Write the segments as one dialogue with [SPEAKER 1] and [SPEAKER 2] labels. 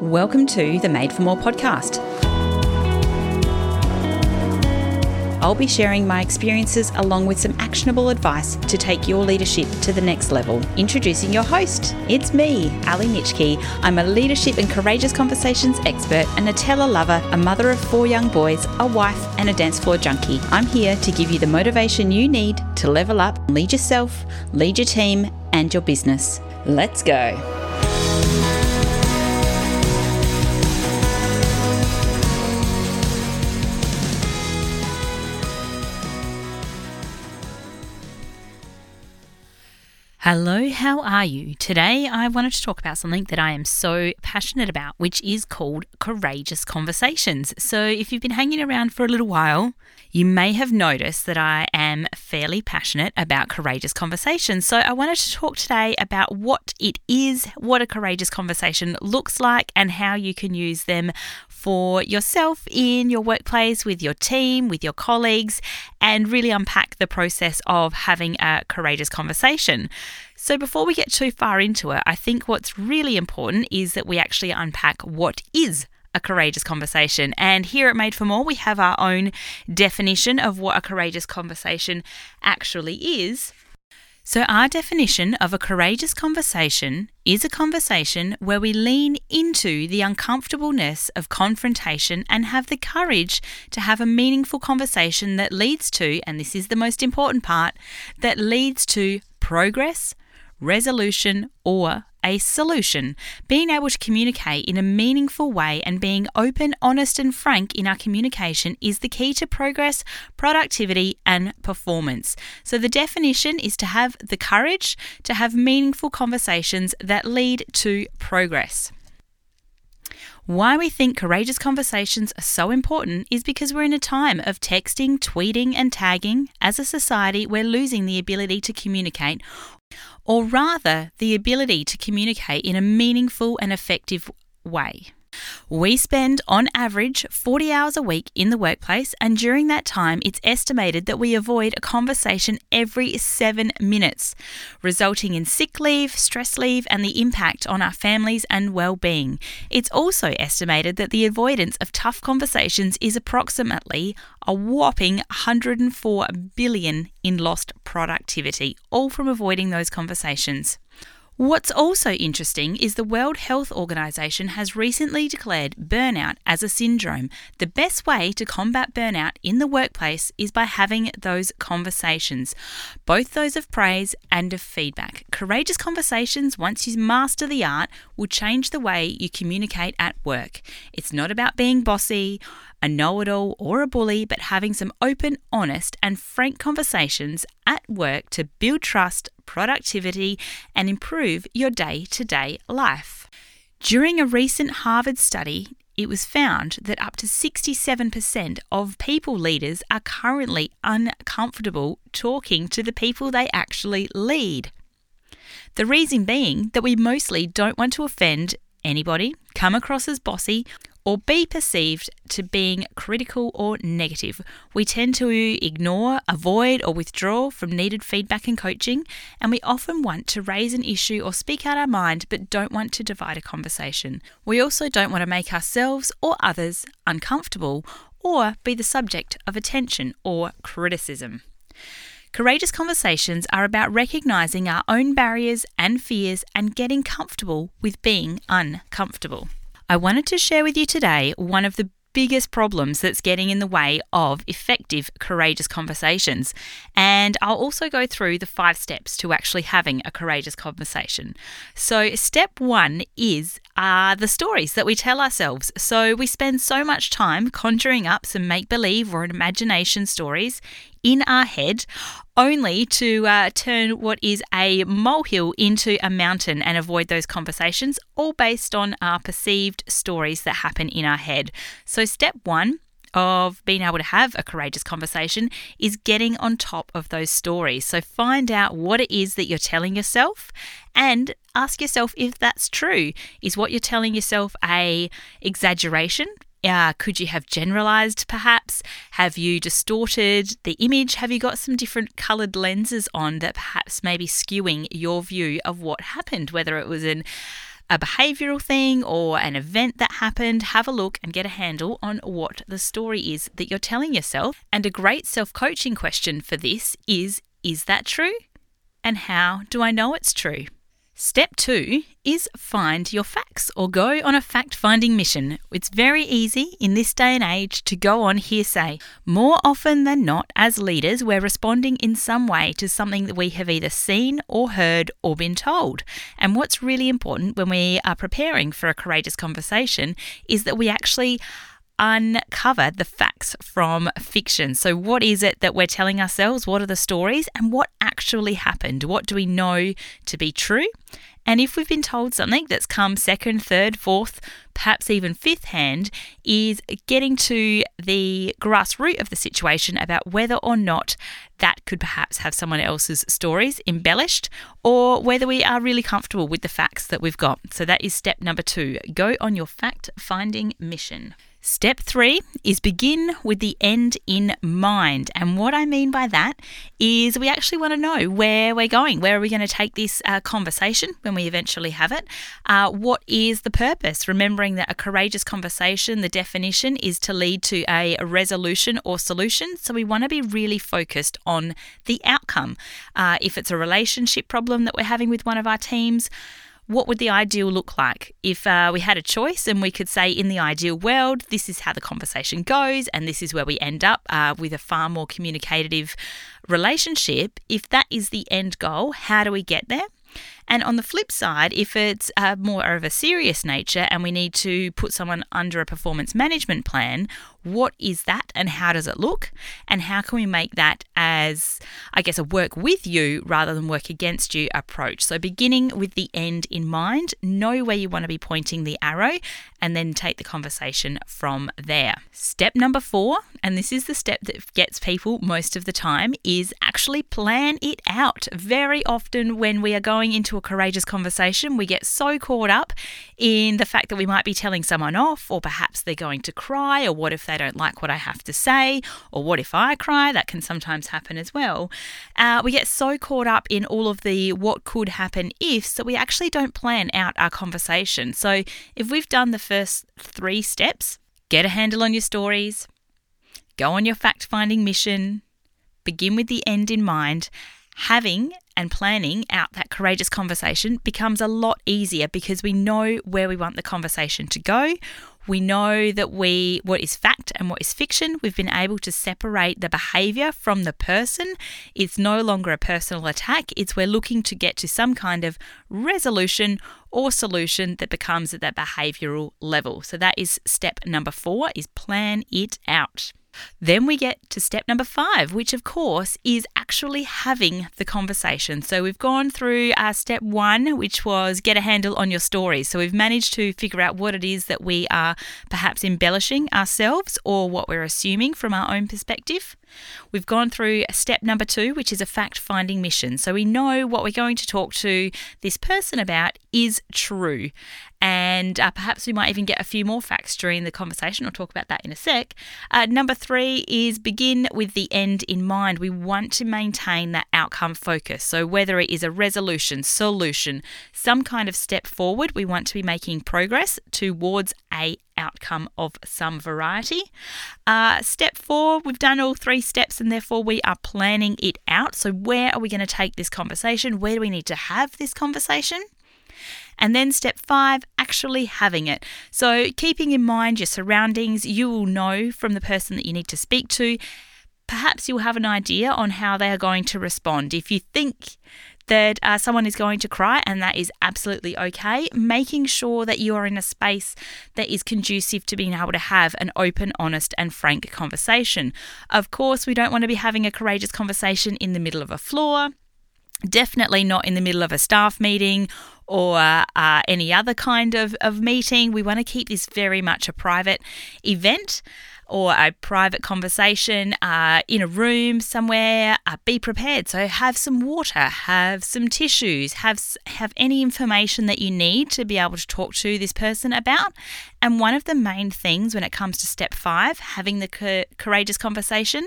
[SPEAKER 1] Welcome to the Made for More podcast. I'll be sharing my experiences along with some actionable advice to take your leadership to the next level. Introducing your host, it's me, Ali Nitschke. I'm a leadership and courageous conversations expert, a Nutella lover, a mother of four young boys, a wife, and a dance floor junkie. I'm here to give you the motivation you need to level up, lead yourself, lead your team, and your business. Let's go. Hello, how are you? Today I wanted to talk about something that I am so passionate about, which is called courageous conversations. So, if you've been hanging around for a little while, you may have noticed that I am fairly passionate about courageous conversations. So, I wanted to talk today about what it is, what a courageous conversation looks like, and how you can use them for yourself in your workplace, with your team, with your colleagues, and really unpack the process of having a courageous conversation. So, before we get too far into it, I think what's really important is that we actually unpack what is a courageous conversation. And here at Made for More, we have our own definition of what a courageous conversation actually is. So, our definition of a courageous conversation is a conversation where we lean into the uncomfortableness of confrontation and have the courage to have a meaningful conversation that leads to, and this is the most important part, that leads to progress, resolution, or a solution. Being able to communicate in a meaningful way and being open, honest, and frank in our communication is the key to progress, productivity, and performance. So, the definition is to have the courage to have meaningful conversations that lead to progress. Why we think courageous conversations are so important is because we're in a time of texting, tweeting, and tagging. As a society, we're losing the ability to communicate or rather the ability to communicate in a meaningful and effective way. We spend on average 40 hours a week in the workplace, and during that time, it's estimated that we avoid a conversation every seven minutes, resulting in sick leave, stress leave, and the impact on our families and well being. It's also estimated that the avoidance of tough conversations is approximately a whopping 104 billion in lost productivity, all from avoiding those conversations. What's also interesting is the World Health Organization has recently declared burnout as a syndrome. The best way to combat burnout in the workplace is by having those conversations, both those of praise and of feedback. Courageous conversations, once you master the art, will change the way you communicate at work. It's not about being bossy a know it all, or a bully, but having some open, honest, and frank conversations at work to build trust, productivity, and improve your day to day life. During a recent Harvard study, it was found that up to 67% of people leaders are currently uncomfortable talking to the people they actually lead. The reason being that we mostly don't want to offend anybody, come across as bossy, or be perceived to being critical or negative. We tend to ignore, avoid, or withdraw from needed feedback and coaching, and we often want to raise an issue or speak out our mind but don't want to divide a conversation. We also don't want to make ourselves or others uncomfortable or be the subject of attention or criticism. Courageous conversations are about recognizing our own barriers and fears and getting comfortable with being uncomfortable. I wanted to share with you today one of the biggest problems that's getting in the way of effective, courageous conversations. And I'll also go through the five steps to actually having a courageous conversation. So, step one is uh, the stories that we tell ourselves. So, we spend so much time conjuring up some make believe or imagination stories in our head only to uh, turn what is a molehill into a mountain and avoid those conversations, all based on our perceived stories that happen in our head. So, step one of being able to have a courageous conversation is getting on top of those stories. So find out what it is that you're telling yourself and ask yourself if that's true. Is what you're telling yourself a exaggeration? Uh, could you have generalized perhaps? Have you distorted the image? Have you got some different colored lenses on that perhaps may be skewing your view of what happened, whether it was an a behavioral thing or an event that happened, have a look and get a handle on what the story is that you're telling yourself. And a great self coaching question for this is Is that true? And how do I know it's true? Step two is find your facts or go on a fact finding mission. It's very easy in this day and age to go on hearsay. More often than not, as leaders, we're responding in some way to something that we have either seen or heard or been told. And what's really important when we are preparing for a courageous conversation is that we actually uncover the facts from fiction. So, what is it that we're telling ourselves? What are the stories? And what actually happened? What do we know to be true? And if we've been told something that's come second, third, fourth, perhaps even fifth hand, is getting to the grassroots of the situation about whether or not that could perhaps have someone else's stories embellished or whether we are really comfortable with the facts that we've got. So that is step number two go on your fact finding mission. Step three is begin with the end in mind. And what I mean by that is we actually want to know where we're going. Where are we going to take this uh, conversation when we eventually have it? Uh, what is the purpose? Remembering that a courageous conversation, the definition is to lead to a resolution or solution. So we want to be really focused on the outcome. Uh, if it's a relationship problem that we're having with one of our teams, what would the ideal look like if uh, we had a choice and we could say, in the ideal world, this is how the conversation goes, and this is where we end up uh, with a far more communicative relationship? If that is the end goal, how do we get there? And on the flip side, if it's uh, more of a serious nature and we need to put someone under a performance management plan, what is that and how does it look? And how can we make that as, I guess, a work with you rather than work against you approach? So, beginning with the end in mind, know where you want to be pointing the arrow, and then take the conversation from there. Step number four, and this is the step that gets people most of the time, is actually plan it out. Very often, when we are going into a courageous conversation, we get so caught up in the fact that we might be telling someone off, or perhaps they're going to cry, or what if they don't like what I have to say, or what if I cry? That can sometimes happen as well. Uh, we get so caught up in all of the what could happen ifs that we actually don't plan out our conversation. So if we've done the first three steps, get a handle on your stories, go on your fact finding mission, begin with the end in mind, having and planning out that courageous conversation becomes a lot easier because we know where we want the conversation to go. We know that we what is fact and what is fiction. We've been able to separate the behavior from the person. It's no longer a personal attack. It's we're looking to get to some kind of resolution or solution that becomes at that behavioral level. So that is step number 4 is plan it out. Then we get to step number five, which of course is actually having the conversation. So we've gone through uh, step one, which was get a handle on your story. So we've managed to figure out what it is that we are perhaps embellishing ourselves or what we're assuming from our own perspective. We've gone through step number two, which is a fact finding mission. So we know what we're going to talk to this person about is true. And uh, perhaps we might even get a few more facts during the conversation. I'll talk about that in a sec. Uh, number three is begin with the end in mind. We want to maintain that outcome focus. So, whether it is a resolution, solution, some kind of step forward, we want to be making progress towards a outcome of some variety. Uh, step four, we've done all three steps and therefore we are planning it out. So, where are we going to take this conversation? Where do we need to have this conversation? And then step five, actually having it. So, keeping in mind your surroundings, you will know from the person that you need to speak to. Perhaps you'll have an idea on how they are going to respond. If you think that uh, someone is going to cry, and that is absolutely okay. Making sure that you are in a space that is conducive to being able to have an open, honest, and frank conversation. Of course, we don't want to be having a courageous conversation in the middle of a floor. Definitely not in the middle of a staff meeting or uh, any other kind of, of meeting. We want to keep this very much a private event or a private conversation uh, in a room somewhere, uh, be prepared. So have some water, have some tissues, have have any information that you need to be able to talk to this person about. And one of the main things when it comes to step five, having the co- courageous conversation,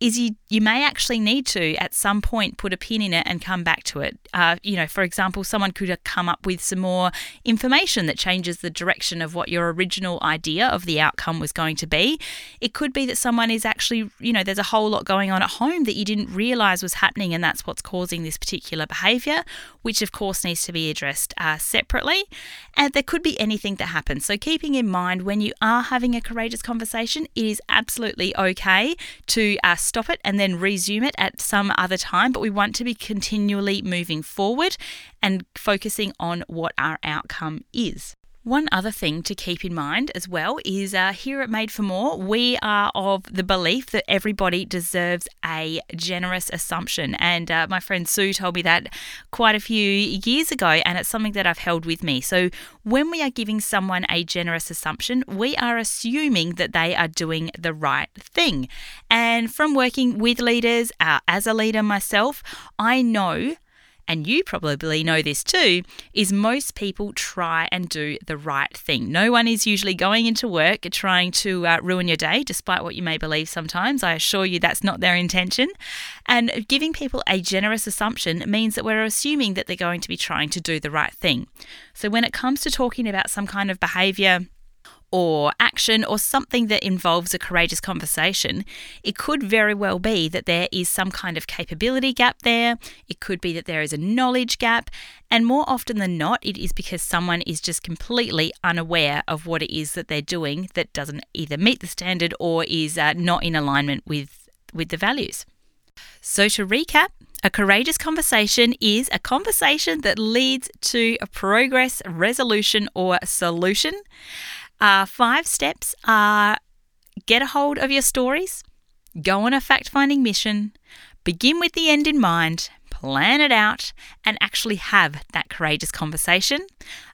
[SPEAKER 1] is you you may actually need to at some point put a pin in it and come back to it. Uh, you know, for example, someone could come up with some more information that changes the direction of what your original idea of the outcome was going to be. It could be that someone is actually, you know, there's a whole lot going on at home that you didn't realize was happening, and that's what's causing this particular behavior, which of course needs to be addressed uh, separately. And there could be anything that happens. So, keeping in mind when you are having a courageous conversation, it is absolutely okay to uh, stop it and then resume it at some other time. But we want to be continually moving forward and focusing on what our outcome is. One other thing to keep in mind as well is uh, here at Made for More, we are of the belief that everybody deserves a generous assumption. And uh, my friend Sue told me that quite a few years ago, and it's something that I've held with me. So when we are giving someone a generous assumption, we are assuming that they are doing the right thing. And from working with leaders, uh, as a leader myself, I know and you probably know this too, is most people try and do the right thing. No one is usually going into work trying to uh, ruin your day, despite what you may believe sometimes. I assure you that's not their intention. And giving people a generous assumption means that we're assuming that they're going to be trying to do the right thing. So when it comes to talking about some kind of behavior, or action or something that involves a courageous conversation, it could very well be that there is some kind of capability gap there. It could be that there is a knowledge gap. And more often than not, it is because someone is just completely unaware of what it is that they're doing that doesn't either meet the standard or is uh, not in alignment with, with the values. So, to recap, a courageous conversation is a conversation that leads to a progress, resolution, or solution. Uh, five steps are get a hold of your stories, go on a fact finding mission, begin with the end in mind, plan it out, and actually have that courageous conversation.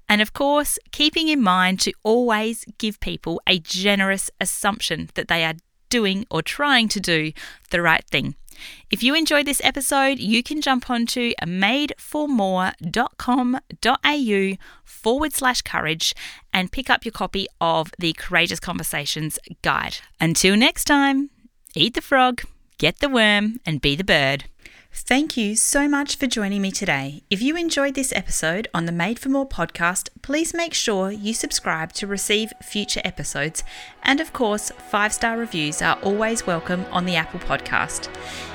[SPEAKER 1] And of course, keeping in mind to always give people a generous assumption that they are doing or trying to do the right thing. If you enjoyed this episode, you can jump onto madeformore.com.au forward slash courage and pick up your copy of the Courageous Conversations Guide. Until next time, eat the frog, get the worm, and be the bird. Thank you so much for joining me today. If you enjoyed this episode on the Made for More podcast, please make sure you subscribe to receive future episodes. And of course, five star reviews are always welcome on the Apple podcast.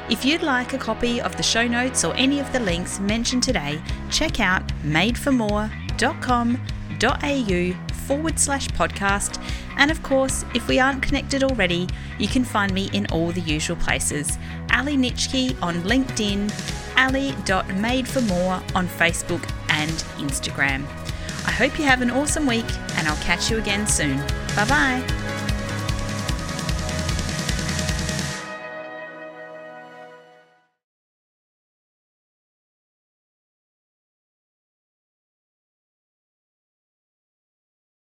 [SPEAKER 1] If you'd like a copy of the show notes or any of the links mentioned today, check out madeformore.com.au forward slash podcast. And of course, if we aren't connected already, you can find me in all the usual places. Ali Nitschke on LinkedIn, ali.madeformore on Facebook and Instagram. I hope you have an awesome week and I'll catch you again soon. Bye bye.